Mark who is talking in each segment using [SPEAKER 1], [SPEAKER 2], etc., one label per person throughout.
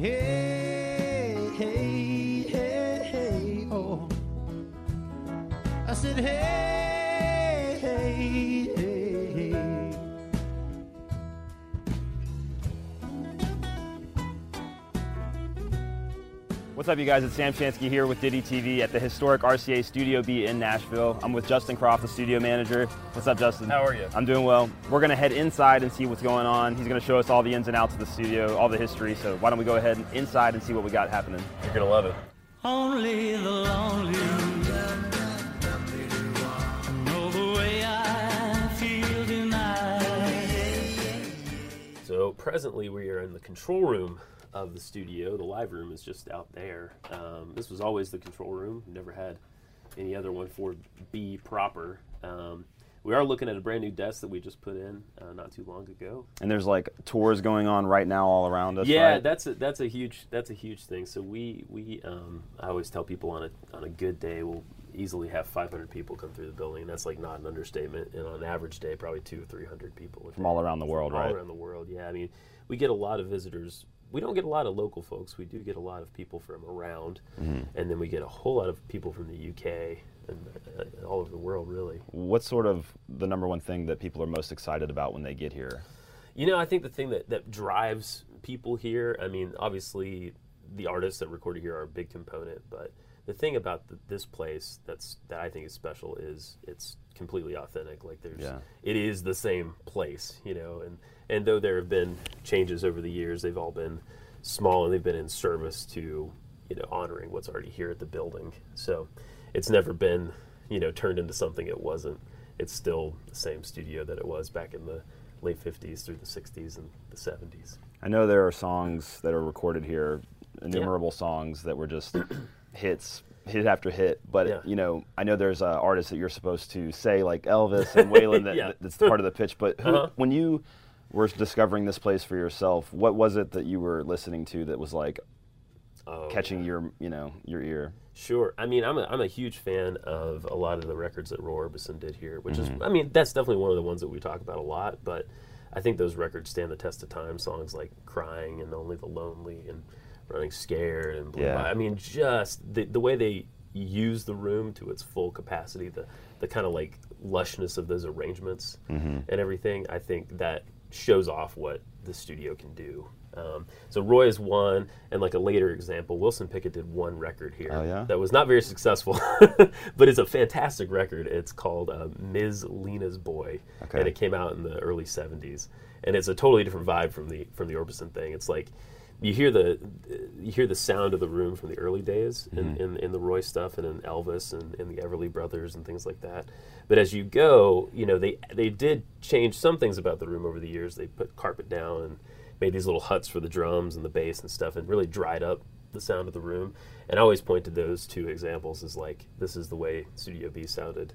[SPEAKER 1] Hey, hey, hey, hey, oh. I said, hey,
[SPEAKER 2] What's up, you guys? It's Sam Shansky here with DittyTV at the historic RCA Studio B in Nashville. I'm with Justin Croft, the studio manager. What's up, Justin?
[SPEAKER 3] How are you?
[SPEAKER 2] I'm doing well. We're going to head inside and see what's going on. He's going to show us all the ins and outs of the studio, all the history. So why don't we go ahead and inside and see what we got happening?
[SPEAKER 3] You're gonna love it.
[SPEAKER 1] Only the lonely know the way I feel tonight.
[SPEAKER 3] So presently we are in the control room of the studio. The live room is just out there. Um, this was always the control room. Never had any other one for B proper. Um, we are looking at a brand new desk that we just put in uh, not too long ago.
[SPEAKER 2] And there's like tours going on right now all around us.
[SPEAKER 3] yeah,
[SPEAKER 2] right?
[SPEAKER 3] that's a, that's a huge that's a huge thing. So we we um, I always tell people on a on a good day we'll easily have 500 people come through the building. That's like not an understatement. And on an average day, probably two or 300 people
[SPEAKER 2] from all around the world,
[SPEAKER 3] all
[SPEAKER 2] right?
[SPEAKER 3] around the world. Yeah, I mean, we get a lot of visitors. We don't get a lot of local folks. We do get a lot of people from around,
[SPEAKER 2] Mm-hmm.
[SPEAKER 3] and then we get a whole lot of people from the UK and uh, all over the world, really.
[SPEAKER 2] What's sort of the number one thing that people are most excited about when they get here?
[SPEAKER 3] You know, I think the thing that, that drives people here, I mean, obviously the artists that recorded here are a big component, but the thing about the, this place that's that I think is special is it's completely authentic. Like there's,
[SPEAKER 2] Yeah.
[SPEAKER 3] it is the same place, you know, and and though there have been changes over the years, they've all been small and they've been in service to you know honoring what's already here at the building. So it's never been you know turned into something it wasn't. It's still the same studio that it was back in the late 50s through the 60s and the 70s.
[SPEAKER 2] I know there are songs that are recorded here, innumerable songs that were just hits, hit after hit. But
[SPEAKER 3] Yeah.
[SPEAKER 2] you know, I know there's uh, artists that you're supposed to say like Elvis and Waylon that,
[SPEAKER 3] Yeah.
[SPEAKER 2] that's part of the pitch. But who,
[SPEAKER 3] Uh-huh.
[SPEAKER 2] when you were discovering this place for yourself, what was it that you were listening to that was like
[SPEAKER 3] Oh,
[SPEAKER 2] catching your, you know, your ear?
[SPEAKER 3] Sure. I mean, I'm a, I'm a huge fan of a lot of the records that Roy Orbison did here, which is, mm-hmm. I mean, that's definitely one of the ones that we talk about a lot, but I think those records stand the test of time. Songs like Crying and Only the Lonely and Running Scared and Blue
[SPEAKER 2] Yeah.
[SPEAKER 3] I mean, just the, the way they use the room to its full capacity, the, the kind of like lushness of those arrangements mm-hmm. and everything, I think that shows off what the studio can do. Um, so Roy is one, and like a later example, Wilson Pickett did one record here
[SPEAKER 2] Oh, yeah?
[SPEAKER 3] that was not very successful, but it's a fantastic record. It's called uh, Miz Lena's Boy,
[SPEAKER 2] Okay.
[SPEAKER 3] and it came out in the early '70s, and it's a totally different vibe from the from the Orbison thing. It's like you hear the you hear the sound of the room from the early days in, mm-hmm. in, in the Roy stuff and in Elvis and in the Everly Brothers and things like that. But as you go, you know they they did change some things about the room over the years. They put carpet down and made these little huts for the drums and the bass and stuff, and really dried up the sound of the room. And I always point to those two examples as like this is the way Studio B sounded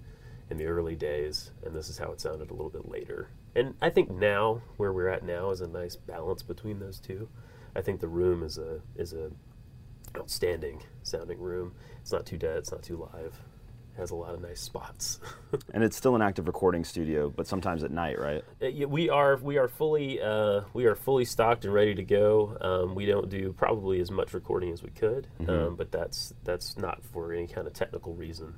[SPEAKER 3] in the early days, and this is how it sounded a little bit later. And I think now where we're at now is a nice balance between those two. I think the room is a is a outstanding sounding room. It's not too dead. It's not too live. It has a lot of nice spots.
[SPEAKER 2] And it's still an active recording studio, but sometimes at night, right?
[SPEAKER 3] Uh, yeah, we are we are fully uh, we are fully stocked and ready to go. Um, we don't do probably as much recording as we could, um, but that's that's not for any kind of technical reason.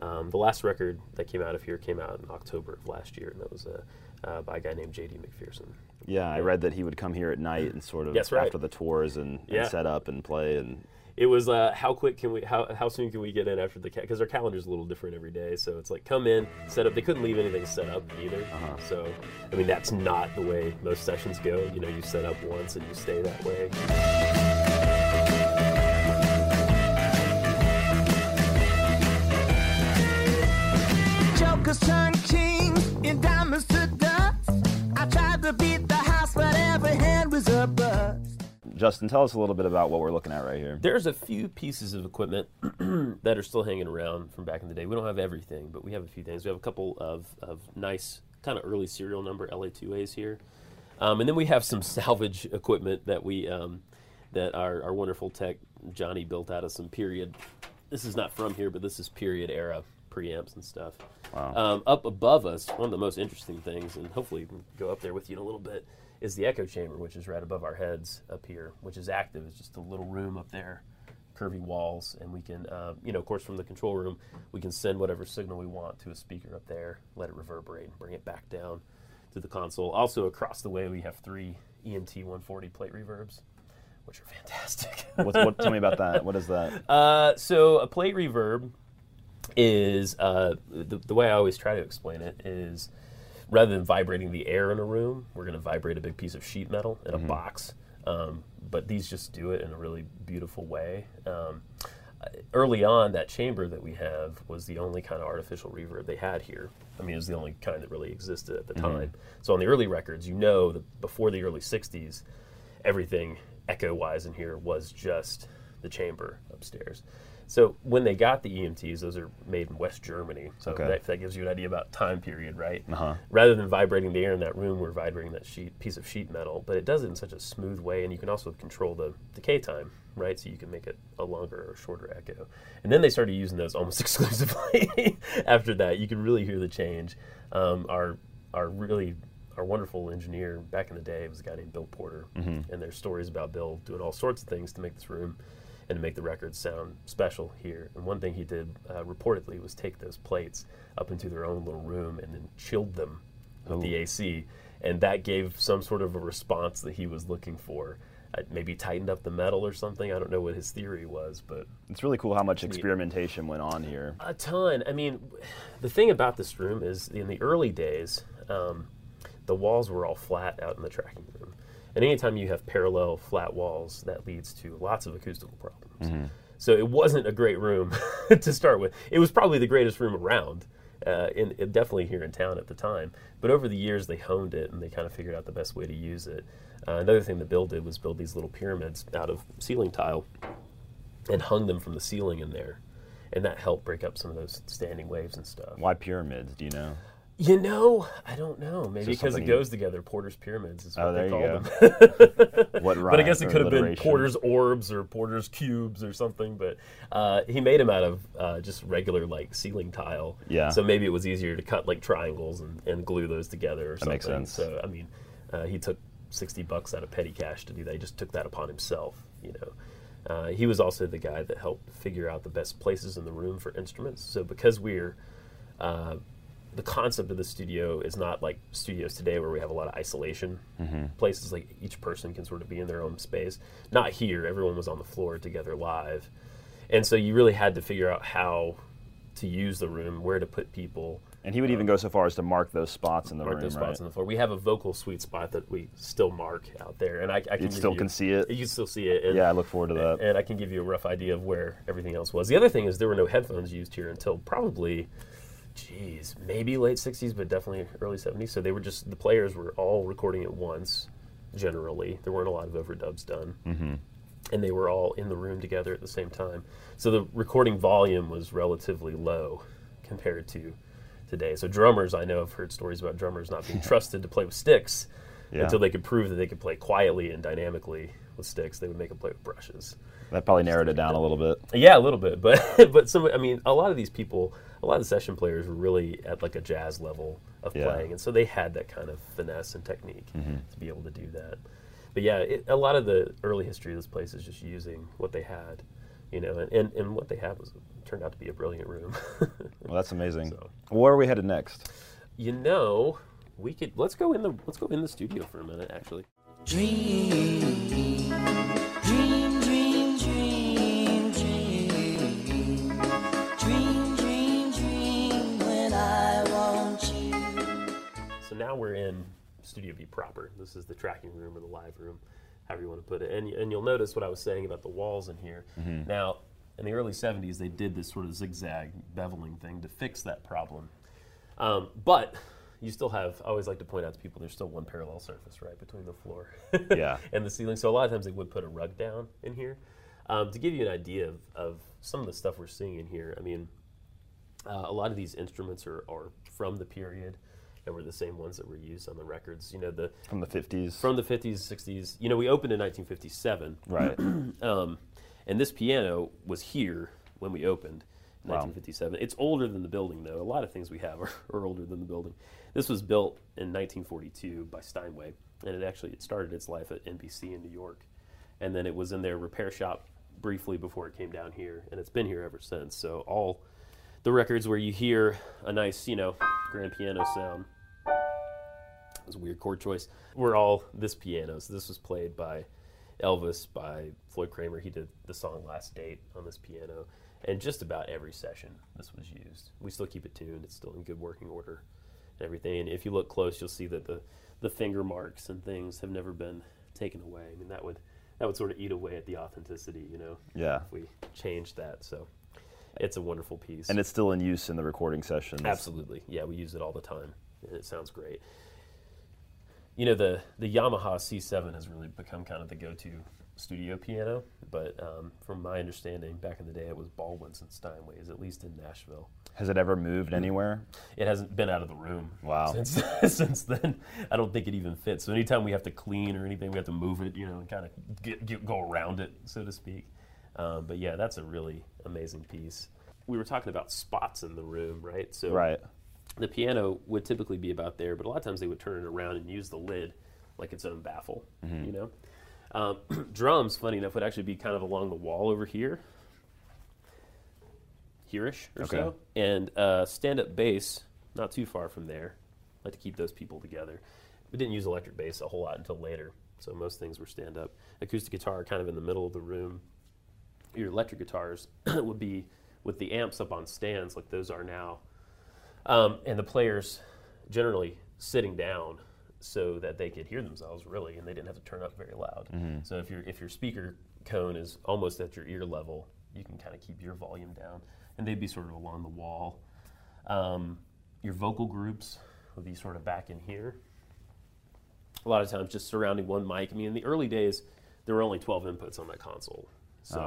[SPEAKER 3] Um, the last record that came out of here came out in October of last year, and that was uh, uh, by a guy named J.D. McPherson.
[SPEAKER 2] Yeah, I read that he would come here at night and sort of
[SPEAKER 3] That's right.
[SPEAKER 2] after the tours and, and
[SPEAKER 3] Yeah.
[SPEAKER 2] set up and play and
[SPEAKER 3] It was uh, how quick can we how, how soon can we get in after the because our calendar's a little different every day, so it's like come in, set up. They couldn't leave anything set up either. So I mean that's not the way most sessions go. You know, you set up once and you stay that way.
[SPEAKER 2] Justin, tell us a little bit about what we're looking at right here.
[SPEAKER 3] There's a few pieces of equipment that are still hanging around from back in the day. We don't have everything, but we have a few things. We have a couple of, of nice, kind of early serial number LA2As here. Um, and then we have some salvage equipment that we um, that our, our wonderful tech Johnny built out of some period. This is not from here, but this is period era preamps and stuff.
[SPEAKER 2] Wow.
[SPEAKER 3] Um, up above us, one of the most interesting things, and hopefully we can go up there with you in a little bit, is the echo chamber, which is right above our heads up here, which is active. It's just a little room up there, curvy walls, and we can, uh, you know, of course, from the control room, we can send whatever signal we want to a speaker up there, let it reverberate, and bring it back down to the console. Also, across the way, we have three EMT 140 plate reverbs, which are fantastic.
[SPEAKER 2] What's, what, tell me about that. What is that?
[SPEAKER 3] Uh, so a plate reverb is uh, the, the way I always try to explain it is rather than vibrating the air in a room, we're going to vibrate a big piece of sheet metal in a box. Um, but these just do it in a really beautiful way. Um, early on, that chamber that we have was the only kind of artificial reverb they had here. I mean, it was the only kind that really existed at the time. So on the early records, you know that before the early 60s, everything echo wise in here was just the chamber upstairs. So when they got the EMTs, those are made in West Germany. So
[SPEAKER 2] Okay.
[SPEAKER 3] that, that gives you an idea about time period, right?
[SPEAKER 2] Uh-huh.
[SPEAKER 3] Rather than vibrating the air in that room, we're vibrating that sheet piece of sheet metal. But it does it in such a smooth way, and you can also control the decay time, right? So you can make it a longer or shorter echo. And then they started using those almost exclusively. After that, you can really hear the change. Um, our our really our wonderful engineer back in the day was a guy named Bill Porter, and there's stories about Bill doing all sorts of things to make this room and to make the records sound special here. And one thing he did uh, reportedly was take those plates up into their own little room and then chilled them with the AC, and that gave some sort of a response that he was looking for. Uh, maybe tightened up the metal or something. I don't know what his theory was, but
[SPEAKER 2] It's really cool how much experimentation went on here.
[SPEAKER 3] a ton. I mean, the thing about this room is in the early days, um, the walls were all flat out in the tracking room. And anytime you have parallel flat walls, that leads to lots of acoustical problems. So it wasn't a great room to start with. It was probably the greatest room around, uh, in, in- definitely here in town at the time. But over the years, they honed it and they kind of figured out the best way to use it. Uh, another thing that Bill did was build these little pyramids out of ceiling tile and hung them from the ceiling in there. And that helped break up some of those standing waves and stuff.
[SPEAKER 2] Why pyramids? Do you know?
[SPEAKER 3] You know, I don't know. Maybe because it
[SPEAKER 2] something-
[SPEAKER 3] goes together. Porter's pyramids is what
[SPEAKER 2] Oh,
[SPEAKER 3] they
[SPEAKER 2] there
[SPEAKER 3] call them.
[SPEAKER 2] What
[SPEAKER 3] but I guess it could have been? Porter's orbs or Porter's cubes or something. But uh, he made them out of uh, just regular like ceiling tile.
[SPEAKER 2] Yeah.
[SPEAKER 3] So maybe it was easier to cut like triangles and, and glue those together or something.
[SPEAKER 2] makes sense.
[SPEAKER 3] So I mean, uh, he took sixty bucks out of petty cash to do that. He just took that upon himself. You know. Uh, he was also the guy that helped figure out the best places in the room for instruments. So because we're uh, the concept of the studio is not like studios today where we have a lot of isolation mm-hmm. places like each person can sort of be in their own space not here everyone was on the floor together live and so you really had to figure out how to use the room where to put people
[SPEAKER 2] And he would even go so far as to mark those spots in the
[SPEAKER 3] mark
[SPEAKER 2] room,
[SPEAKER 3] those spots
[SPEAKER 2] right?
[SPEAKER 3] on the floor we have a vocal sweet spot that we still mark out there and i, I can
[SPEAKER 2] You still
[SPEAKER 3] you-
[SPEAKER 2] can see it?
[SPEAKER 3] you can still see it and,
[SPEAKER 2] Yeah, I look forward to that.
[SPEAKER 3] and I can give you a rough idea of where everything else was. The other thing is there were no headphones used here until probably, geez, maybe late '60s, but definitely early '70s. So they were just the players were all recording at once. Generally, there weren't a lot of overdubs done, mm-hmm. and they were all in the room together at the same time. So the recording volume was relatively low compared to today. So drummers, I know I've heard stories about drummers not being trusted to play with sticks
[SPEAKER 2] Yeah.
[SPEAKER 3] until they could prove that they could play quietly and dynamically with sticks. They would make them play with brushes.
[SPEAKER 2] That probably narrowed it down a little bit.
[SPEAKER 3] Yeah, a little bit, but but some. I mean, a lot of these people, a lot of the session players were really at like a jazz level of
[SPEAKER 2] Yeah.
[SPEAKER 3] playing, and so they had that kind of finesse and technique mm-hmm. to be able to do that. But yeah, it, a lot of the early history of this place is just using what they had, you know, and, and, and what they had was turned out to be a brilliant room.
[SPEAKER 2] Well, that's amazing.
[SPEAKER 3] So-
[SPEAKER 2] Where are we headed next?
[SPEAKER 3] you know, we could let's go in the let's go in the studio for a minute, actually.
[SPEAKER 1] Dream, dream,
[SPEAKER 3] now we're in Studio B proper. This is the tracking room or the live room, however you want to put it. And, and you'll notice what I was saying about the walls in here. Now, in the early 70s, they did this sort of zigzag beveling thing to fix that problem. Um, but you still have. I always like to point out to people there's still one parallel surface right between the floor
[SPEAKER 2] Yeah.
[SPEAKER 3] and the ceiling. So a lot of times they would put a rug down in here um, to give you an idea of, of some of the stuff we're seeing in here. I mean, uh, a lot of these instruments are, are from the period and were the same ones that were used on the records. You know, the
[SPEAKER 2] From the 50s.
[SPEAKER 3] from the 50s, 60s. You know, we opened in 1957.
[SPEAKER 2] right.
[SPEAKER 3] Um, and this piano was here when we opened in
[SPEAKER 2] Wow.
[SPEAKER 3] 1957. It's older than the building, though. A lot of things we have are, are older than the building. This was built in 1942 by Steinway, and it actually it started its life at NBC in New York, and then it was in their repair shop briefly before it came down here, and it's been here ever since. So all the records where you hear a nice, you know, grand piano sound. It was a weird chord choice. We're all this piano. So this was played by Elvis, by Floyd Cramer. He did the song Last Date on this piano. And just about every session this was used. We still keep it tuned. It's still in good working order and everything. And if you look close, you'll see that the, the finger marks and things have never been taken away. I mean, that would that would sort of eat away at the authenticity, you know,
[SPEAKER 2] Yeah.
[SPEAKER 3] if we changed that. So it's a wonderful piece.
[SPEAKER 2] And it's still in use in the recording sessions.
[SPEAKER 3] Absolutely. Yeah, we use it all the time, and it sounds great. You know, the, the Yamaha C7 has really become kind of the go to studio piano, but um, from my understanding, back in the day, it was Baldwin's and Steinway's, at least in Nashville.
[SPEAKER 2] Has it ever moved anywhere?
[SPEAKER 3] It hasn't been out of the room
[SPEAKER 2] Wow.
[SPEAKER 3] since, since then. I don't think it even fits. So anytime we have to clean or anything, we have to move it, you know, and kind of get, get, go around it, so to speak. Um, but yeah, that's a really amazing piece. We were talking about spots in the room, right? So
[SPEAKER 2] Right.
[SPEAKER 3] The piano would typically be about there, but a lot of times they would turn it around and use the lid like its own baffle, you know? Um, drums, funny enough, would actually be kind of along the wall over here, here-ish or
[SPEAKER 2] Okay.
[SPEAKER 3] so. And uh, stand-up bass, not too far from there. like to keep those people together. We didn't use electric bass a whole lot until later, so most things were stand-up. Acoustic guitar kind of in the middle of the room. Your electric guitars would be with the amps up on stands like those are now um, and the players generally sitting down so that they could hear themselves really, and they didn't have to turn up very loud. So if your if your speaker cone is almost at your ear level, you can kind of keep your volume down, and they'd be sort of along the wall. Um, your vocal groups would be sort of back in here. A lot of times, just surrounding one mic. I mean, in the early days, there were only 12 inputs on that console, so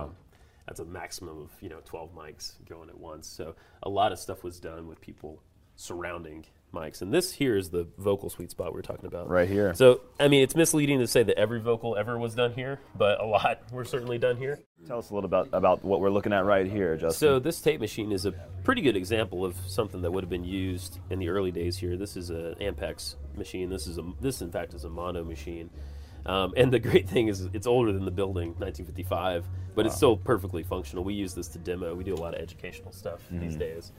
[SPEAKER 3] that's a maximum of you know 12 mics going at once. So a lot of stuff was done with people surrounding mics, and this here is the vocal sweet spot we were talking about.
[SPEAKER 2] Right here.
[SPEAKER 3] So I mean, it's misleading to say that every vocal ever was done here, but a lot were certainly done here.
[SPEAKER 2] Tell us a little about about what we're looking at right here, Justin.
[SPEAKER 3] So this tape machine is a pretty good example of something that would have been used in the early days here. This is an Ampex machine. This is a this in fact is a mono machine. Um, and the great thing is it's older than the building, 1955, but it's still perfectly functional. We use this to demo. We do a lot of educational stuff these days.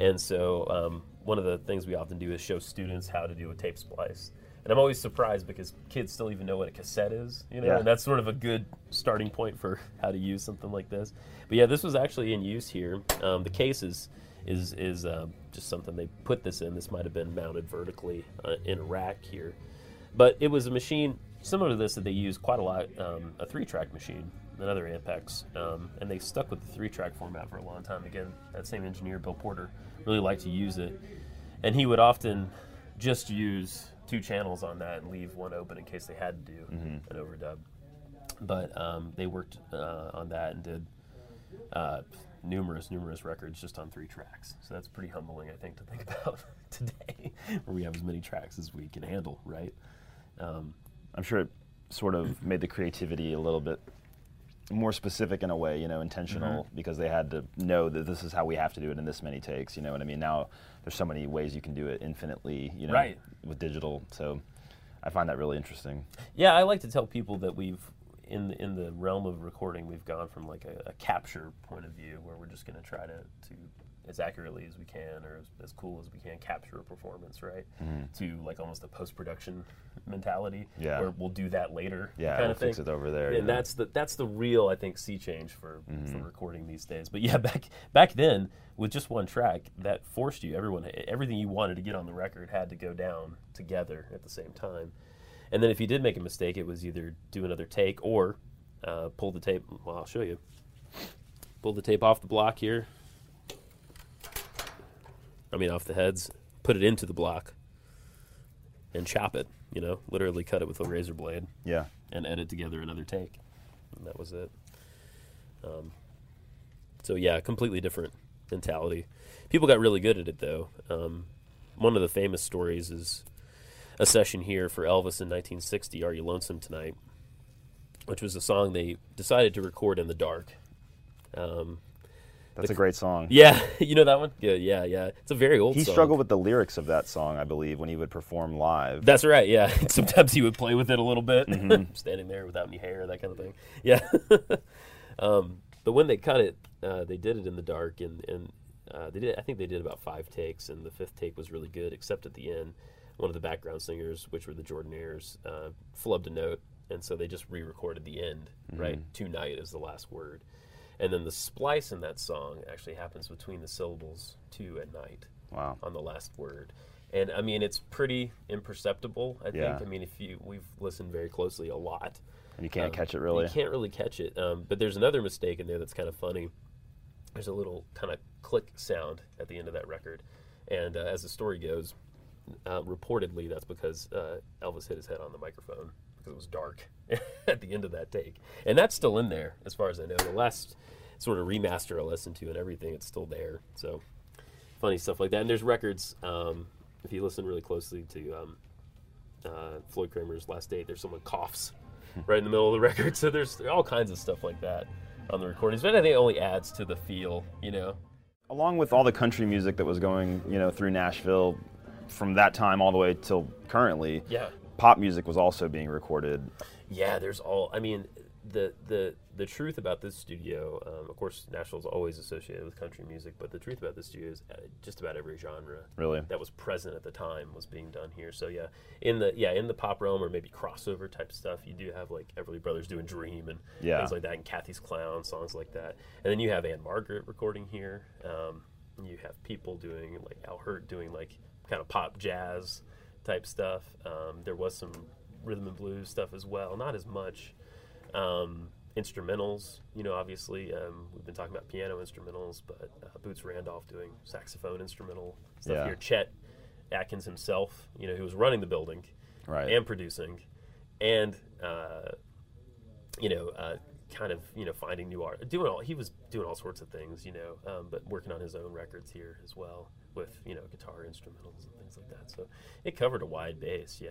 [SPEAKER 3] And so um, one of the things we often do is show students how to do a tape splice. And I'm always surprised because kids still even know what a cassette is, you know,
[SPEAKER 2] Yeah.
[SPEAKER 3] and that's sort of a good starting point for how to use something like this. But yeah, this was actually in use here. Um, the case is is, is um, just something they put this in. This might have been mounted vertically uh, in a rack here, but it was a machine similar to this that they used quite a lot. Um, a three-track machine, another Ampex, um, and they stuck with the three-track format for a long time. Again, that same engineer, Bill Porter, really liked to use it, and he would often just use two channels on that and leave one open in case they had to do an overdub. But um, they worked uh, on that and did uh, numerous, numerous records just on three tracks. So that's pretty humbling, I think, to think about today, where we have as many tracks as we can handle, right? Um,
[SPEAKER 2] I'm sure it sort of made the creativity a little bit more specific in a way, you know, intentional
[SPEAKER 3] Mm-hmm.
[SPEAKER 2] because they had to know that this is how we have to do it in this many takes. You know what I mean? Now there's so many ways you can do it infinitely, you know,
[SPEAKER 3] Right.
[SPEAKER 2] with digital. So I find that really interesting.
[SPEAKER 3] Yeah, I like to tell people that we've in the, in the realm of recording, we've gone from like a, a capture point of view where we're just going to try to to as accurately as we can or as, as cool as we can capture a performance, right? To like almost a post production mentality,
[SPEAKER 2] Yeah.
[SPEAKER 3] where we'll do that later,
[SPEAKER 2] Yeah,
[SPEAKER 3] kind of
[SPEAKER 2] fix it over there,
[SPEAKER 3] and
[SPEAKER 2] know?
[SPEAKER 3] that's the that's the real I think sea change for for recording these days. But yeah, back back then with just one track, that forced you everyone everything you wanted to get on the record had to go down together at the same time. And then if you did make a mistake, it was either do another take or uh, pull the tape. Well, I'll show you. Pull the tape off the block here. I mean, off the heads. Put it into the block, and chop it. You know, literally cut it with a razor blade
[SPEAKER 2] Yeah.
[SPEAKER 3] and edit together another take, and that was it. Um, so yeah, completely different mentality. People got really good at it though. Um, one of the famous stories is a session here for Elvis in 1960, "Are You Lonesome Tonight," which was a song they decided to record in the dark. Um,
[SPEAKER 2] That's a great song.
[SPEAKER 3] yeah, you know that one. Good. Yeah, yeah. It's a very old. Song.
[SPEAKER 2] He
[SPEAKER 3] song.
[SPEAKER 2] struggled with the lyrics of that song, I believe, when he would perform live.
[SPEAKER 3] That's right. Yeah. Sometimes he would play with it a little bit, standing there without any hair, that kind of thing. Yeah. um, but when they cut it, uh, they did it in the dark, and and uh, they did. I think they did about five takes, and the fifth take was really good, except at the end, one of the background singers, which were the Jordanaires, uh, flubbed a note, and so they just re-recorded the end. Right. Tonight is the last word, and then the splice in that song actually happens between the syllables "to" and "night."
[SPEAKER 2] wow.
[SPEAKER 3] on the last word. And I mean, it's pretty imperceptible. I
[SPEAKER 2] Yeah.
[SPEAKER 3] think. I mean, if you we've listened very closely a lot,
[SPEAKER 2] And you can't
[SPEAKER 3] um,
[SPEAKER 2] catch it really.
[SPEAKER 3] You can't really catch it. Um, but there's another mistake in there that's kind of funny. There's a little kind of click sound at the end of that record, and uh, as the story goes, uh, reportedly that's because uh, Elvis hit his head on the microphone because it was dark at the end of that take, and that's still in there as far as I know. The last sort of remaster I listened to and everything, it's still there. So funny stuff like that. And there's records. Um, if you listen really closely to um, uh, Floyd Cramer's Last Date, there's someone coughs right in the middle of the record. So there's all kinds of stuff like that on the recordings. But I think it only adds to the feel, you know.
[SPEAKER 2] Along with all the country music that was going, you know, through Nashville from that time all the way till currently,
[SPEAKER 3] Yeah.
[SPEAKER 2] Pop music was also being recorded.
[SPEAKER 3] Yeah, there's all. I mean, the the the truth about this studio, um, of course, Nashville's always associated with country music, but the truth about this studio is uh, just about every genre
[SPEAKER 2] Really?
[SPEAKER 3] that was present at the time was being done here. So yeah, in the yeah in the pop realm or maybe crossover type stuff, you do have like Everly Brothers doing Dream and
[SPEAKER 2] Yeah.
[SPEAKER 3] things like that, and Cathy's Clown songs like that, and then you have Ann-Margret recording here. Um, you have people doing like Al Hirt doing like kind of pop jazz type stuff. Um, there was some rhythm and blues stuff as well, not as much. Um, instrumentals, you know, obviously, um, we've been talking about piano instrumentals, but uh, Boots Randolph doing saxophone instrumental stuff
[SPEAKER 2] Yeah.
[SPEAKER 3] here. Chet Atkins himself, you know, who was running the building
[SPEAKER 2] Right.
[SPEAKER 3] and producing, and uh, you know, uh, kind of you know finding new art, doing all he was doing all sorts of things, you know, um, but working on his own records here as well with you know guitar instrumentals and things like that. So it covered a wide base, yeah.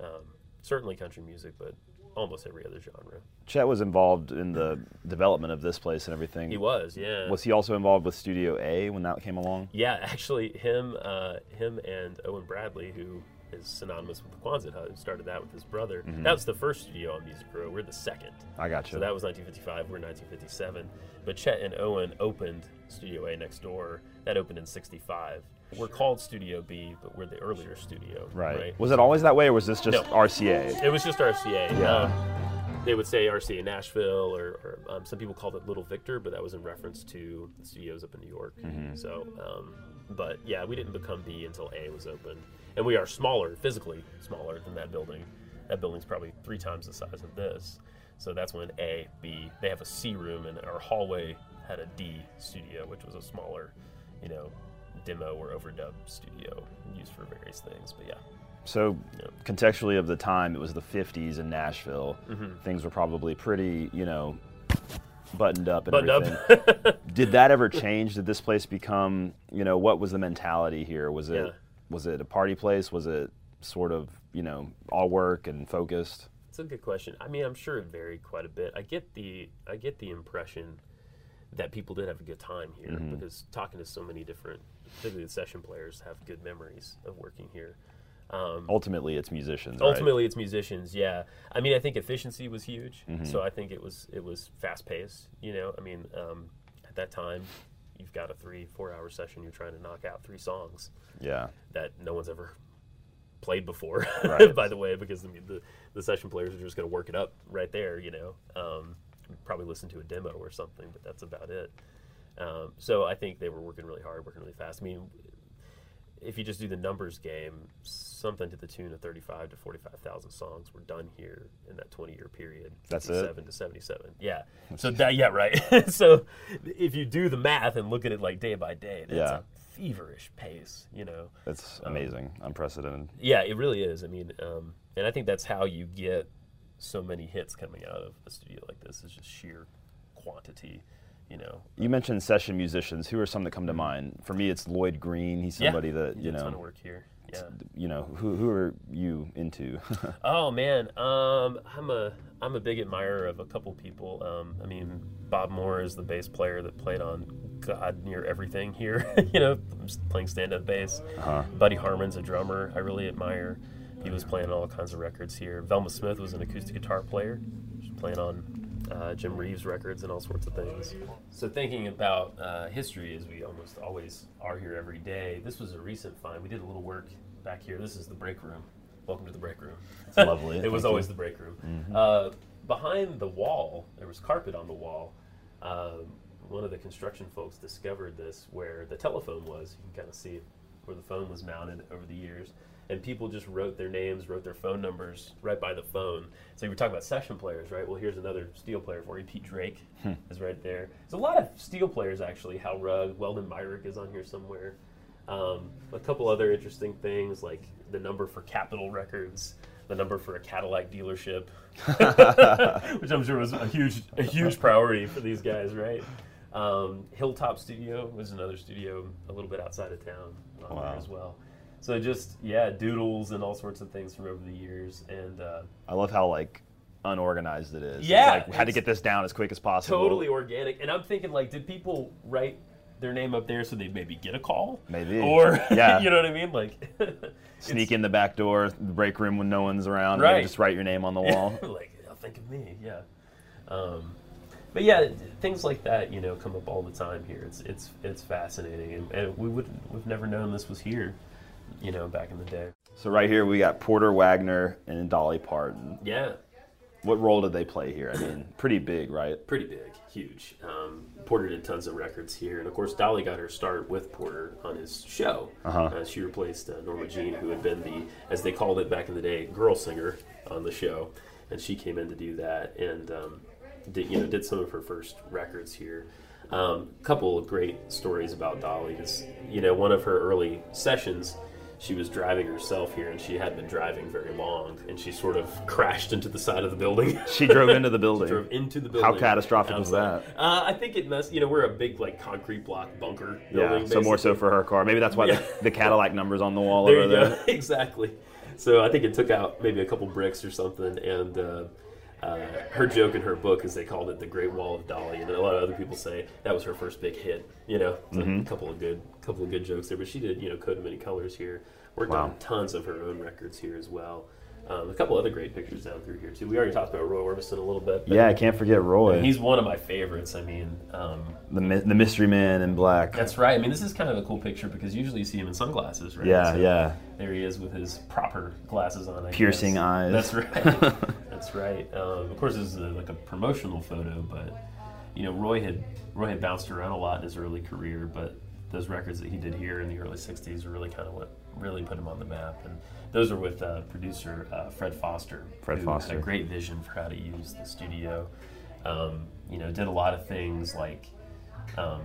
[SPEAKER 3] Um, certainly country music, but almost every other genre.
[SPEAKER 2] Chet was involved in the development of this place and everything.
[SPEAKER 3] He was, yeah.
[SPEAKER 2] Was he also involved with Studio A when that came along?
[SPEAKER 3] Yeah, actually, him, uh, him, and Owen Bradley, who is synonymous with the Quonset Hut, who started that with his brother. That was the first studio on Music Row. We're the second.
[SPEAKER 2] I got you.
[SPEAKER 3] So that was 1955. We're 1957. But Chet and Owen opened Studio A next door. That opened in 65. We're called Studio B, but we're the earlier studio.
[SPEAKER 2] right. Was it always that way, or was this just
[SPEAKER 3] No.
[SPEAKER 2] RCA?
[SPEAKER 3] It was just RCA.
[SPEAKER 2] Yeah.
[SPEAKER 3] Um, they would say RCA Nashville, or, or um, some people called it Little Victor, but that was in reference to the studios up in New York.
[SPEAKER 2] Mm-hmm.
[SPEAKER 3] So, um, but yeah, we didn't become B until A was open, and we are smaller, physically smaller than that building. That building's probably three times the size of this. So that's when A, B, they have a C room, and our hallway had a D studio, which was a smaller, you know, demo or overdub studio used for various things. But yeah.
[SPEAKER 2] So,
[SPEAKER 3] Yeah.
[SPEAKER 2] contextually of the time, it was the 50s in Nashville.
[SPEAKER 3] Mm-hmm.
[SPEAKER 2] Things were probably pretty, you know, buttoned up and
[SPEAKER 3] Buttoned
[SPEAKER 2] everything.
[SPEAKER 3] up.
[SPEAKER 2] Did that ever change? Did this place become, you know, what was the mentality here? Was it
[SPEAKER 3] Yeah.
[SPEAKER 2] was it a party place? Was it sort of, you know, all work and focused?
[SPEAKER 3] It's a good question. I mean, I'm sure it varied quite a bit. I get the I get the impression that people did have a good time here
[SPEAKER 2] Mm-hmm.
[SPEAKER 3] because talking to so many different, particularly the session players, have good memories of working here. Um,
[SPEAKER 2] Ultimately, it's musicians. right?
[SPEAKER 3] ultimately, it's musicians. Yeah, I mean, I think efficiency was huge.
[SPEAKER 2] Mm-hmm.
[SPEAKER 3] So I think it was it was fast paced. You know, I mean, um, at that time, you've got a three four hour session. You're trying to knock out three songs
[SPEAKER 2] yeah.
[SPEAKER 3] that no one's ever played before,
[SPEAKER 2] Right.
[SPEAKER 3] by the way, because I mean, the, the session players are just going to work it up right there, you know. Um, probably listen to a demo or something, but that's about it. Um, so I think they were working really hard, working really fast. I mean, if you just do the numbers game, something to the tune of 35 to 45,000 songs were done here in that 20 year period.
[SPEAKER 2] That's it?
[SPEAKER 3] 57 to 77. Yeah. So that, yeah, right. so if you do the math and look at it like day by day, that's
[SPEAKER 2] Yeah.
[SPEAKER 3] a feverish pace. You know,
[SPEAKER 2] That's amazing, unprecedented.
[SPEAKER 3] yeah, it really is. I mean, um, and I think that's how you get so many hits coming out of a studio like this is just sheer quantity. You know,
[SPEAKER 2] You mentioned session musicians. Who are some that come to mind? For me, it's Lloyd Green. He's somebody
[SPEAKER 3] yeah,
[SPEAKER 2] that you
[SPEAKER 3] a ton of
[SPEAKER 2] know.
[SPEAKER 3] work here. Yeah.
[SPEAKER 2] You know, who who are you into?
[SPEAKER 3] Oh man, um, I'm a I'm a big admirer of a couple people. Um, I mean, Bob Moore is the bass player that played on God near everything here. you know, playing stand-up bass. Buddy Harman's a drummer. I really admire. He was playing all kinds of records here. Velma Smith was an acoustic guitar player, She was playing on uh, Jim Reeves records and all sorts of things. So thinking about uh, history, as we almost always are here every day, this was a recent find. We did a little work back here. This is the break room. Welcome to the break room.
[SPEAKER 2] It's lovely.
[SPEAKER 3] it was always
[SPEAKER 2] you.
[SPEAKER 3] the break room. Uh, behind the wall, there was carpet on the wall. Um, one of the construction folks discovered this where the telephone was. You can kind of see where the phone was mounted over the years. And people just wrote their names, wrote their phone numbers right by the phone. So you were talking about session players, right? Well, here's another steel player for you. Pete Drake is right there. There's a lot of steel players, actually. Hal Rugg, Weldon Myrick is on here somewhere. Um, a couple other interesting things like the number for Capitol Records, the number for a Cadillac dealership, which I'm sure was a huge, a huge priority for these guys, right? Um, Hilltop Studio was another studio a little bit outside of town
[SPEAKER 2] Wow.
[SPEAKER 3] as well. So just yeah, doodles and all sorts of things from over the years, and uh,
[SPEAKER 2] I love how like unorganized it is. It's
[SPEAKER 3] Yeah,
[SPEAKER 2] like, had to get this down as quick as possible.
[SPEAKER 3] totally organic. And I'm thinking like, did people write their name up there so they'd maybe get a call?
[SPEAKER 2] Maybe.
[SPEAKER 3] Or
[SPEAKER 2] Yeah.
[SPEAKER 3] you know what I mean? Like
[SPEAKER 2] Sneak in the back door, the break room when no one's around.
[SPEAKER 3] Right.
[SPEAKER 2] Just write your name on the wall.
[SPEAKER 3] like, think of me, yeah. Um, but yeah, things like that, you know, come up all the time here. It's it's it's fascinating, and, and we would we've never known this was here, you know, back in the day.
[SPEAKER 2] so right here we got Porter Wagoner and Dolly Parton.
[SPEAKER 3] Yeah,
[SPEAKER 2] What role did they play here? I mean, pretty big, right?
[SPEAKER 3] pretty big, huge. Um, Porter did tons of records here, and of course, Dolly got her start with Porter on his show.
[SPEAKER 2] Uh-huh.
[SPEAKER 3] Uh, she replaced uh, Norma Jean, who had been the, as they called it back in the day, girl singer on the show, and she came in to do that, and um, did you know did some of her first records here. A um, couple of great stories about Dolly. Is you know one of her early sessions. She was driving herself here, and she hadn't been driving very long, and she sort of crashed into the side of the building.
[SPEAKER 2] She drove into the building.
[SPEAKER 3] drove into the building.
[SPEAKER 2] How catastrophic was that?
[SPEAKER 3] Uh, I think it must. You know, we're a big like concrete block bunker
[SPEAKER 2] Yeah,
[SPEAKER 3] building.
[SPEAKER 2] so more so for her car. Maybe that's why
[SPEAKER 3] Yeah.
[SPEAKER 2] the, the Cadillac numbers on the wall
[SPEAKER 3] There
[SPEAKER 2] over
[SPEAKER 3] you
[SPEAKER 2] there.
[SPEAKER 3] go. exactly. So I think it took out maybe a couple bricks or something, and uh, uh, her joke in her book is they called it the Great Wall of Dolly, and a lot of other people say that was her first big hit. You know, It's
[SPEAKER 2] Mm-hmm.
[SPEAKER 3] a couple of good, couple of good jokes there. But she did, you know, Coat of Many Colors here. Worked
[SPEAKER 2] Wow.
[SPEAKER 3] on tons of her own records here as well. Um, a couple other great pictures down through here too. We already talked about Roy Orbison a little bit. but
[SPEAKER 2] Yeah, I can't forget Roy.
[SPEAKER 3] He's one of my favorites. I mean, um,
[SPEAKER 2] the mi- the mystery man in black.
[SPEAKER 3] that's right. I mean, this is kind of a cool picture because usually you see him in sunglasses, right?
[SPEAKER 2] yeah,
[SPEAKER 3] So
[SPEAKER 2] yeah.
[SPEAKER 3] There he is with his proper glasses on. I
[SPEAKER 2] Piercing
[SPEAKER 3] guess.
[SPEAKER 2] eyes.
[SPEAKER 3] That's right. That's right. Um, of course, this is a, like a promotional photo, but you know, Roy had Roy had bounced around a lot in his early career, but those records that he did here in the early '60s are really kind of what really put him on the map. And those are with uh, producer uh, Fred Foster.
[SPEAKER 2] Fred
[SPEAKER 3] who
[SPEAKER 2] Foster.
[SPEAKER 3] had a great vision for how to use the studio. Um, you know, did a lot of things like. Um,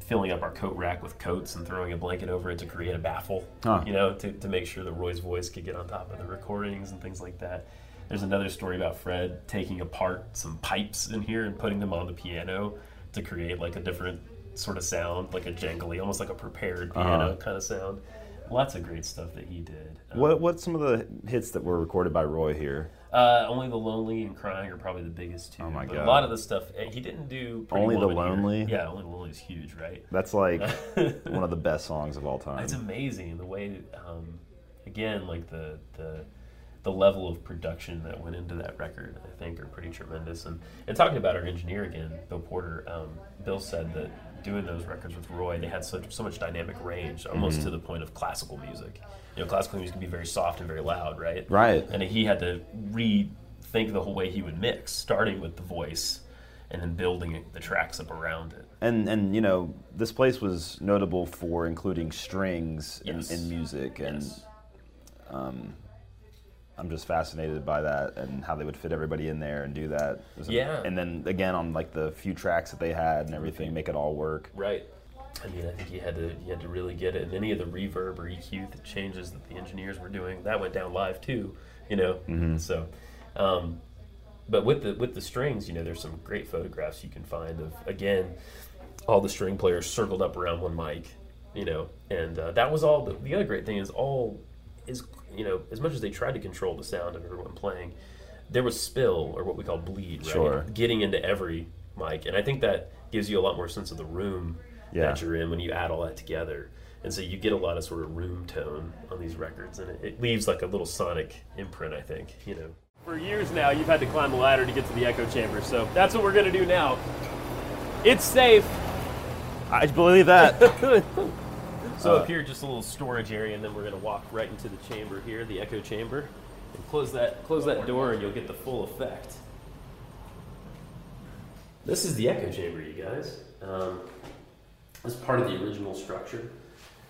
[SPEAKER 3] filling up our coat rack with coats and throwing a blanket over it to create a baffle,
[SPEAKER 2] Huh.
[SPEAKER 3] you know, to, to make sure that Roy's voice could get on top of the recordings and things like that. There's another story about Fred taking apart some pipes in here and putting them on the piano to create like a different sort of sound, like a jangly, almost like a prepared piano kind of sound. Lots of great stuff that he did. Um,
[SPEAKER 2] What what's some of the hits that were recorded by Roy here?
[SPEAKER 3] Uh, only the lonely and crying are probably the biggest two.
[SPEAKER 2] Oh my
[SPEAKER 3] but
[SPEAKER 2] God.
[SPEAKER 3] A lot of the stuff eh, he didn't do. Pretty
[SPEAKER 2] Only the
[SPEAKER 3] Woman here.
[SPEAKER 2] Lonely?
[SPEAKER 3] Yeah, only the lonely is huge, right?
[SPEAKER 2] That's like one of the best songs of all time.
[SPEAKER 3] It's amazing the way, um, again, like the the the level of production that went into that record. I think are pretty tremendous. And and talking about our engineer again, Bill Porter. Um, Bill said that doing those records with Roy, they had such so much dynamic range, almost to the point of classical music. You know, classical music can be very soft and very loud, right?
[SPEAKER 2] Right.
[SPEAKER 3] And he had to rethink the whole way he would mix, starting with the voice. And then building the tracks up around it.
[SPEAKER 2] and and you know this place was notable for including strings
[SPEAKER 3] Yes.
[SPEAKER 2] in, in music, and
[SPEAKER 3] Yes.
[SPEAKER 2] I'm just fascinated by that and how they would fit everybody in there and do that. It was a-
[SPEAKER 3] Yeah.
[SPEAKER 2] And then again on like the few tracks that they had and everything, make it all work.
[SPEAKER 3] Right. I mean, I think you had to you had to really get it. And any of the reverb or EQ th- changes that the engineers were doing, that went down live too. You know, Mm-hmm. so. Um, but with the with the strings, you know, there's some great photographs you can find of again all the string players circled up around one mic. You know, and uh, that was all. The, the other great thing is all is you know as much as they tried to control the sound of everyone playing, there was spill or what we call bleed, right?
[SPEAKER 2] Sure.
[SPEAKER 3] Getting into every mic, and I think that gives you a lot more sense of the room
[SPEAKER 2] Yeah.
[SPEAKER 3] that you're in when you add all that together. And so you get a lot of sort of room tone on these records, and it, it leaves like a little sonic imprint, I think. You know. For years now, you've had to climb a ladder to get to the echo chamber, so that's what we're gonna do now. It's safe.
[SPEAKER 2] I believe that.
[SPEAKER 3] So
[SPEAKER 2] Uh,
[SPEAKER 3] up here, just a little storage area, and then we're gonna walk right into the chamber here, the echo chamber, and close that close that door, and you'll get the full effect. This is the echo chamber, you guys. Um, it's part of the original structure.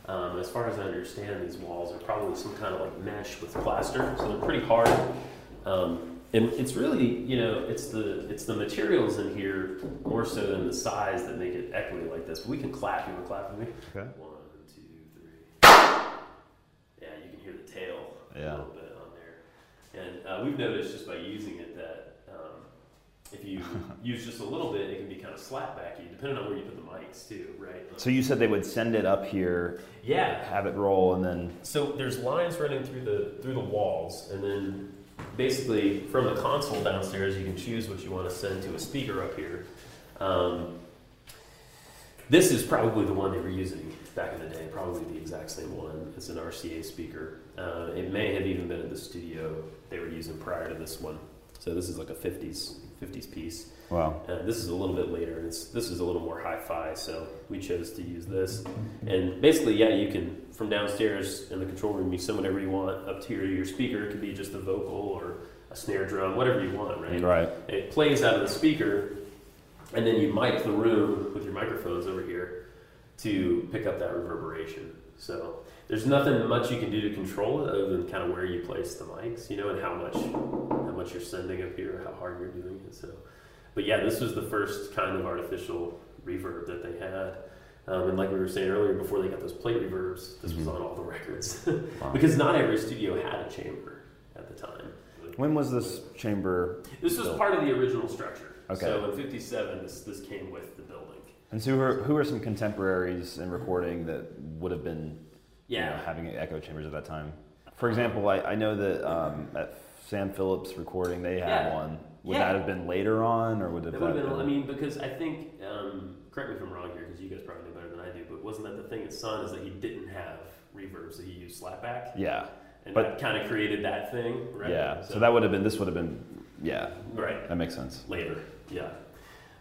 [SPEAKER 3] Um, as far as I understand, these walls are probably some kind of like mesh with plaster, so they're pretty hard. Um, and it's really, you know, it's the it's the materials in here more so than the size that make it echoey like this. But we can clap. You want to clap with me?
[SPEAKER 2] Okay.
[SPEAKER 3] One, two, three. Yeah, you can hear the tail
[SPEAKER 2] Yeah.
[SPEAKER 3] a little bit on there. And uh, we've noticed just by using it that um, if you use just a little bit, it can be kind of slapbacky, depending on where you put the mics too, right?
[SPEAKER 2] so you said they would send it up here,
[SPEAKER 3] Yeah.
[SPEAKER 2] have it roll, and then
[SPEAKER 3] So there's lines running through the through the walls, and then basically from the console downstairs, you can choose what you want to send to a speaker up here. Um, this is probably the one they were using back in the day, probably the exact same one. It's an RCA speaker. Uh, it may have even been in the studio they were using prior to this one. So this is like a 50s 50s piece.
[SPEAKER 2] wow.
[SPEAKER 3] Uh, this is a little bit later, and it's, this is a little more hi-fi, so we chose to use this. And basically, yeah, you can from downstairs in the control room, you send whatever you want up to your, your speaker. It could be just a vocal or a snare drum, whatever you want, right?
[SPEAKER 2] Right.
[SPEAKER 3] And it plays out of the speaker, and then you mic the room with your microphones over here to pick up that reverberation. So there's nothing much you can do to control it other than kind of where you place the mics, you know, and how much how much you're sending up here, how hard you're doing it. So, but yeah, this was the first kind of artificial reverb that they had. Um, and like we were saying earlier, before they got those plate reverbs, this was on all the records because not every studio had a chamber at the time.
[SPEAKER 2] When was this chamber?
[SPEAKER 3] This was
[SPEAKER 2] built?
[SPEAKER 3] part of the original structure.
[SPEAKER 2] Okay.
[SPEAKER 3] So in '57, this this came with the building.
[SPEAKER 2] And so who are, who are some contemporaries in recording that would have been you know,
[SPEAKER 3] Yeah.
[SPEAKER 2] having echo chambers at that time? For example, I, I know that um, at Sam Phillips recording they had
[SPEAKER 3] Yeah.
[SPEAKER 2] one. Would
[SPEAKER 3] Yeah.
[SPEAKER 2] that have been later on, or would have
[SPEAKER 3] It
[SPEAKER 2] that
[SPEAKER 3] would have been.
[SPEAKER 2] been?
[SPEAKER 3] I mean, because I think. Um, correct me if I'm wrong here, because you guys probably know better than I do. But wasn't that the thing at Sun is that he didn't have reverb, so he used slapback,
[SPEAKER 2] yeah,
[SPEAKER 3] and
[SPEAKER 2] but-
[SPEAKER 3] that kind of created that thing, right?
[SPEAKER 2] yeah. So, that would have been. This would have been. Yeah,
[SPEAKER 3] right.
[SPEAKER 2] that makes sense.
[SPEAKER 3] later. Yeah.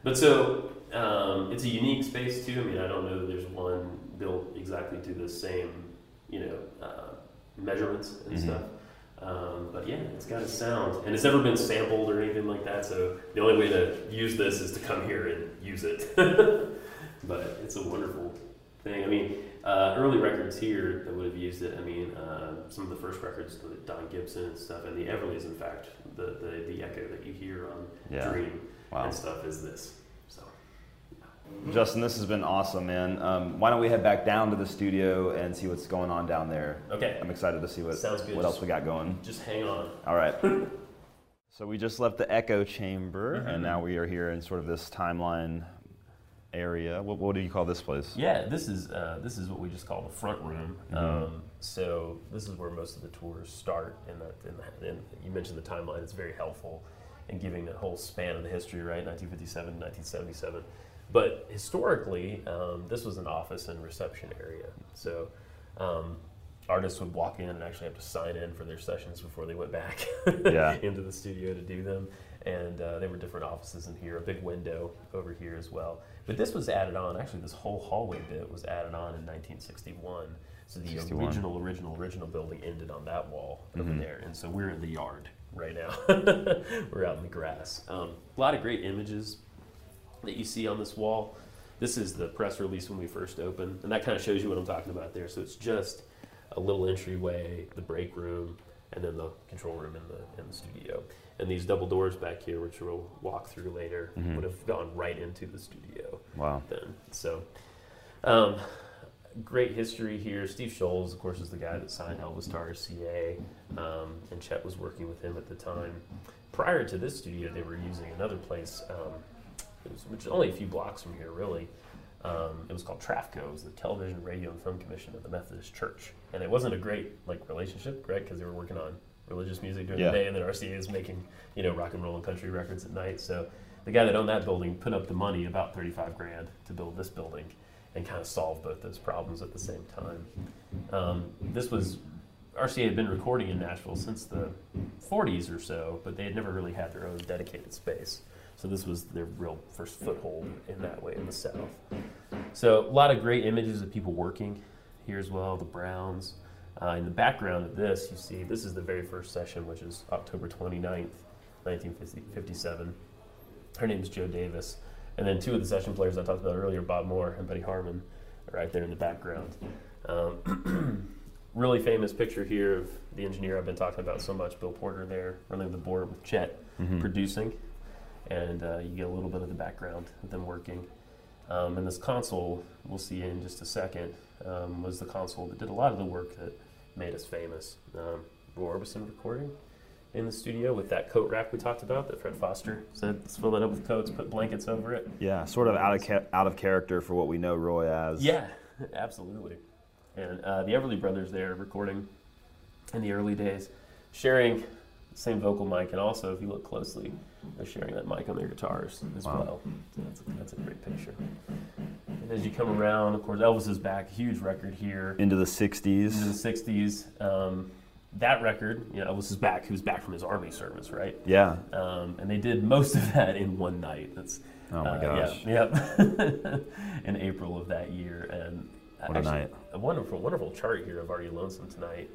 [SPEAKER 3] But so um, it's a unique space too. I mean, I don't know that there's one built exactly to the same, you know, uh, measurements and
[SPEAKER 2] Mhm.
[SPEAKER 3] stuff. Um, but yeah, it's got a sound, and it's never been sampled or anything like that. So the only way to use this is to come here and use it. but it's a wonderful thing. I mean, uh, early records here that would have used it. I mean, uh, some of the first records, the Don Gibson and stuff, and the Everleys, in fact, the the, the echo that you hear on
[SPEAKER 2] Yeah.
[SPEAKER 3] Dream
[SPEAKER 2] Wow.
[SPEAKER 3] and stuff is this. So
[SPEAKER 2] Justin, this has been awesome, man. Um, why don't we head back down to the studio and see what's going on down there?
[SPEAKER 3] okay,
[SPEAKER 2] I'm excited to see what
[SPEAKER 3] Sounds good.
[SPEAKER 2] what else we got going.
[SPEAKER 3] just hang on.
[SPEAKER 2] All right. so we just left the echo chamber,
[SPEAKER 3] Mm-hmm.
[SPEAKER 2] and now we are here in sort of this timeline area. What, what do you call this place?
[SPEAKER 3] Yeah, this is uh, this is what we just call the front room. Um, so this is where most of the tours start. In that, in that, and you mentioned the timeline; it's very helpful in giving the whole span of the history, right? 1957 to 1977. But historically, um, this was an office and reception area. So um, artists would walk in and actually have to sign in for their sessions before they went back
[SPEAKER 2] Yeah.
[SPEAKER 3] into the studio to do them. And uh, there were different offices in here, a big window over here as well. But this was added on, actually, this whole hallway bit was added on in 1961. So the
[SPEAKER 2] 61.
[SPEAKER 3] original, original, original building ended on that wall over
[SPEAKER 2] Mm-hmm.
[SPEAKER 3] there. And so we're in the yard right now. we're out in the grass. Um, a lot of great images that you see on this wall. This is the press release when we first opened, and that kind of shows you what I'm talking about there. So it's just a little entryway, the break room, and then the control room in the in the studio. And these double doors back here, which we'll walk through later, would have gone right into the studio
[SPEAKER 2] Wow.
[SPEAKER 3] then. So Um, great history here. Steve Sholes, of course, is the guy that signed Elvis to RCA, um, and Chet was working with him at the time. Prior to this studio, they were using another place, um, was, which is only a few blocks from here, really. Um, it was called TRAFCO, it was the Television, Radio, and Film Commission of the Methodist Church, and it wasn't a great like relationship, right? Because they were working on religious music during
[SPEAKER 2] Yeah.
[SPEAKER 3] the day, and then RCA is making you know rock and roll and country records at night. So the guy that owned that building put up the money, about thirty-five grand, to build this building, and kind of solve both those problems at the same time. Um, this was RCA had been recording in Nashville since the 40s or so, but they had never really had their own dedicated space. So this was their real first foothold in that way in the South. So a lot of great images of people working here as well. The Browns. Uh, in the background of this, you see this is the very first session, which is October 29th, 1957. Her name is Joe Davis. And then two of the session players I talked about earlier, Bob Moore and Buddy Harman, are right there in the background. Um, really famous picture here of the engineer I've been talking about so much, Bill Porter there, running the board with Chet, producing. And uh, you get a little bit of the background of them working. Um, and this console, we'll see in just a second, um, was the console that did a lot of the work that made us famous. Um, Roy Orbison recording in the studio with that coat rack we talked about that Fred Foster said, let's fill that up with coats, put blankets over it.
[SPEAKER 2] Yeah, sort of out of ca- out of character for what we know Roy as.
[SPEAKER 3] Yeah, absolutely. And uh, the Everly Brothers there recording in the early days, sharing the same vocal mic, and also, if you look closely, they're sharing that mic on their guitars as
[SPEAKER 2] Wow.
[SPEAKER 3] well. So that's, a, that's a great picture. And as you come around, of course, Elvis is back, huge record here
[SPEAKER 2] Into the '60s.
[SPEAKER 3] into the 60s. Um, that record, you know, Elvis is back. He was back from his army service, right?
[SPEAKER 2] yeah.
[SPEAKER 3] Um, and they did most of that in one night. That's
[SPEAKER 2] Oh my
[SPEAKER 3] uh,
[SPEAKER 2] gosh.
[SPEAKER 3] Yeah, yeah. in April of that year, and
[SPEAKER 2] What a night.
[SPEAKER 3] A wonderful, wonderful chart here of "Are You Lonesome Tonight."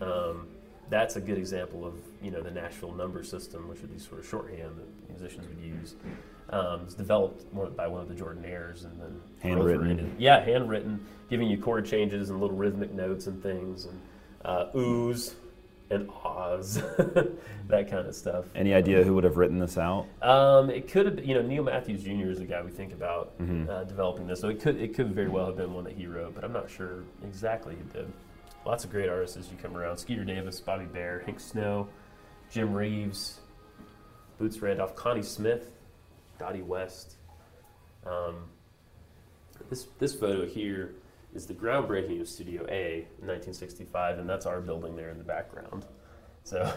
[SPEAKER 3] Um, that's a good example of you know the Nashville number system, which are these sort of shorthand that musicians would use. Um, it's developed by one of the Jordanaires and then
[SPEAKER 2] Handwritten.
[SPEAKER 3] Yeah, handwritten, giving you chord changes and little rhythmic notes and things, and uh, oohs and ahs, that kind of stuff.
[SPEAKER 2] Any idea who would have written this out?
[SPEAKER 3] Um, it could have, you know, Neal Matthews Jr. is the guy we think about
[SPEAKER 2] Mm-hmm.
[SPEAKER 3] uh, developing this, so it could it could very well have been one that he wrote, but I'm not sure exactly who did. Lots of great artists as you come around: Skeeter Davis, Bobby Bare, Hank Snow, Jim Reeves, Boots Randolph, Connie Smith, Dottie West. Um, this this photo here is the groundbreaking of Studio A in 1965, and that's our building there in the background. So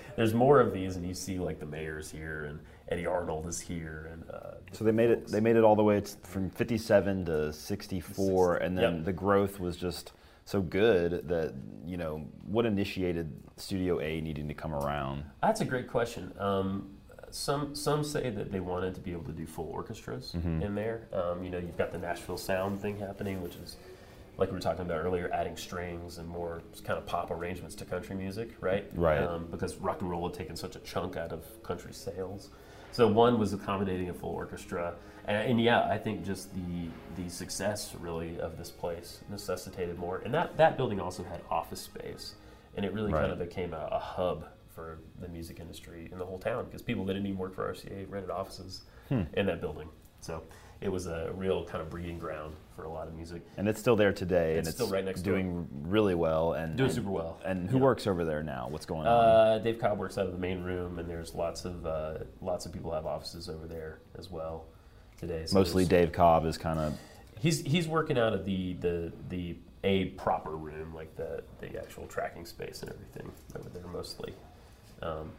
[SPEAKER 3] there's more of these, and you see like the mayor's here, and Eddy Arnold is here, and uh,
[SPEAKER 2] So they made it. They made it all the way from '57 to '64, and then
[SPEAKER 3] Yep.
[SPEAKER 2] the growth was just so good that you know what initiated Studio A needing to come around.
[SPEAKER 3] That's a great question. Um, some some say that they wanted to be able to do full orchestras
[SPEAKER 2] Mm-hmm.
[SPEAKER 3] in there. Um, you know, you've got the Nashville Sound thing happening, which is like we were talking about earlier, adding strings and more kind of pop arrangements to country music, right?
[SPEAKER 2] Right.
[SPEAKER 3] Um, because rock and roll had taken such a chunk out of country sales. So one was accommodating a full orchestra, and, and yeah, I think just the the success really of this place necessitated more. And that that building also had office space, and it really
[SPEAKER 2] Right.
[SPEAKER 3] kind of became a, a hub for the music industry in the whole town because people that didn't even work for RCA rented offices
[SPEAKER 2] Hmm.
[SPEAKER 3] in that building. So it was a real kind of breeding ground for a lot of music.
[SPEAKER 2] And it's still there today, and
[SPEAKER 3] It's
[SPEAKER 2] it's
[SPEAKER 3] still right next door.
[SPEAKER 2] doing really well. And
[SPEAKER 3] Doing
[SPEAKER 2] and-
[SPEAKER 3] super well.
[SPEAKER 2] And who
[SPEAKER 3] Yeah.
[SPEAKER 2] works over there now? What's going on?
[SPEAKER 3] Uh, Dave Cobb works out of the main room, and there's lots of uh, lots of people have offices over there as well today. So
[SPEAKER 2] Mostly Dave Cobb is kind of
[SPEAKER 3] He's he's working out of the the the a proper room, like the the actual tracking space and everything over there mostly. Um,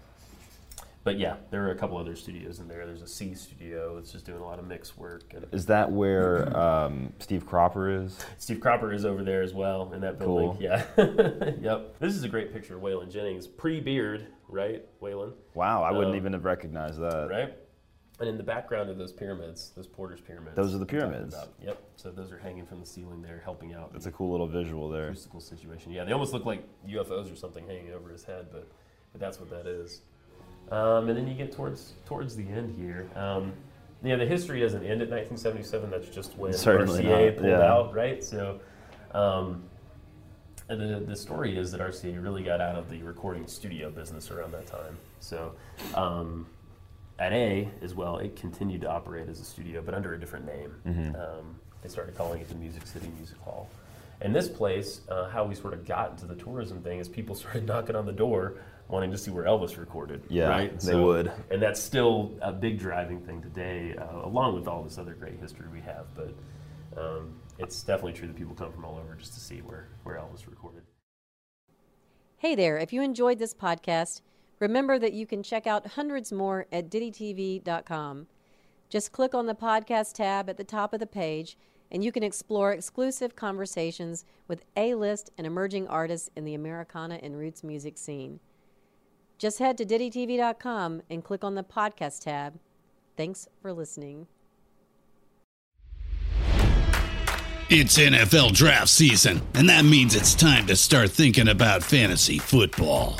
[SPEAKER 3] but yeah, there are a couple other studios in there. There's a C studio that's just doing a lot of mix work, and
[SPEAKER 2] Is that where um, Steve Cropper is?
[SPEAKER 3] Steve Cropper is over there as well in that building.
[SPEAKER 2] Cool.
[SPEAKER 3] Yeah, yep. This is a great picture of Waylon Jennings pre-beard, right, Waylon?
[SPEAKER 2] Wow, I wouldn't
[SPEAKER 3] Um,
[SPEAKER 2] even have recognized that.
[SPEAKER 3] right? And in the background of those pyramids, those Porter's pyramids.
[SPEAKER 2] Those are the pyramids.
[SPEAKER 3] Yep. So those are hanging from the ceiling there, helping out.
[SPEAKER 2] That's
[SPEAKER 3] the
[SPEAKER 2] a cool little visual there.
[SPEAKER 3] acoustical situation. Yeah, they almost look like UFOs or something hanging over his head, but, but that's what that is. Um, and then you get towards towards the end here. Um, know, the history doesn't end at 1977. That's just when
[SPEAKER 2] Certainly
[SPEAKER 3] RCA
[SPEAKER 2] not,
[SPEAKER 3] pulled
[SPEAKER 2] yeah.
[SPEAKER 3] out, right? So. Um, and the, the story is that RCA really got out of the recording studio business around that time. So, um, at A as well, it continued to operate as a studio, but under a different name.
[SPEAKER 2] Mm-hmm.
[SPEAKER 3] Um, they started calling it the Music City Music Hall. And this place, uh, how we sort of got into the tourism thing is people started knocking on the door wanting to see where Elvis recorded.
[SPEAKER 2] Yeah,
[SPEAKER 3] right?
[SPEAKER 2] they would.
[SPEAKER 3] And that's still a big driving thing today, uh, along with all this other great history we have. But um, it's definitely true that people come from all over just to see where, where Elvis recorded.
[SPEAKER 4] Hey there, if you enjoyed this podcast, remember that you can check out hundreds more at DittyTV.com. Just click on the podcast tab at the top of the page, and you can explore exclusive conversations with A list and emerging artists in the Americana and roots music scene. Just head to DittyTV.com and click on the podcast tab. Thanks for listening.
[SPEAKER 5] It's NFL draft season, and that means it's time to start thinking about fantasy football.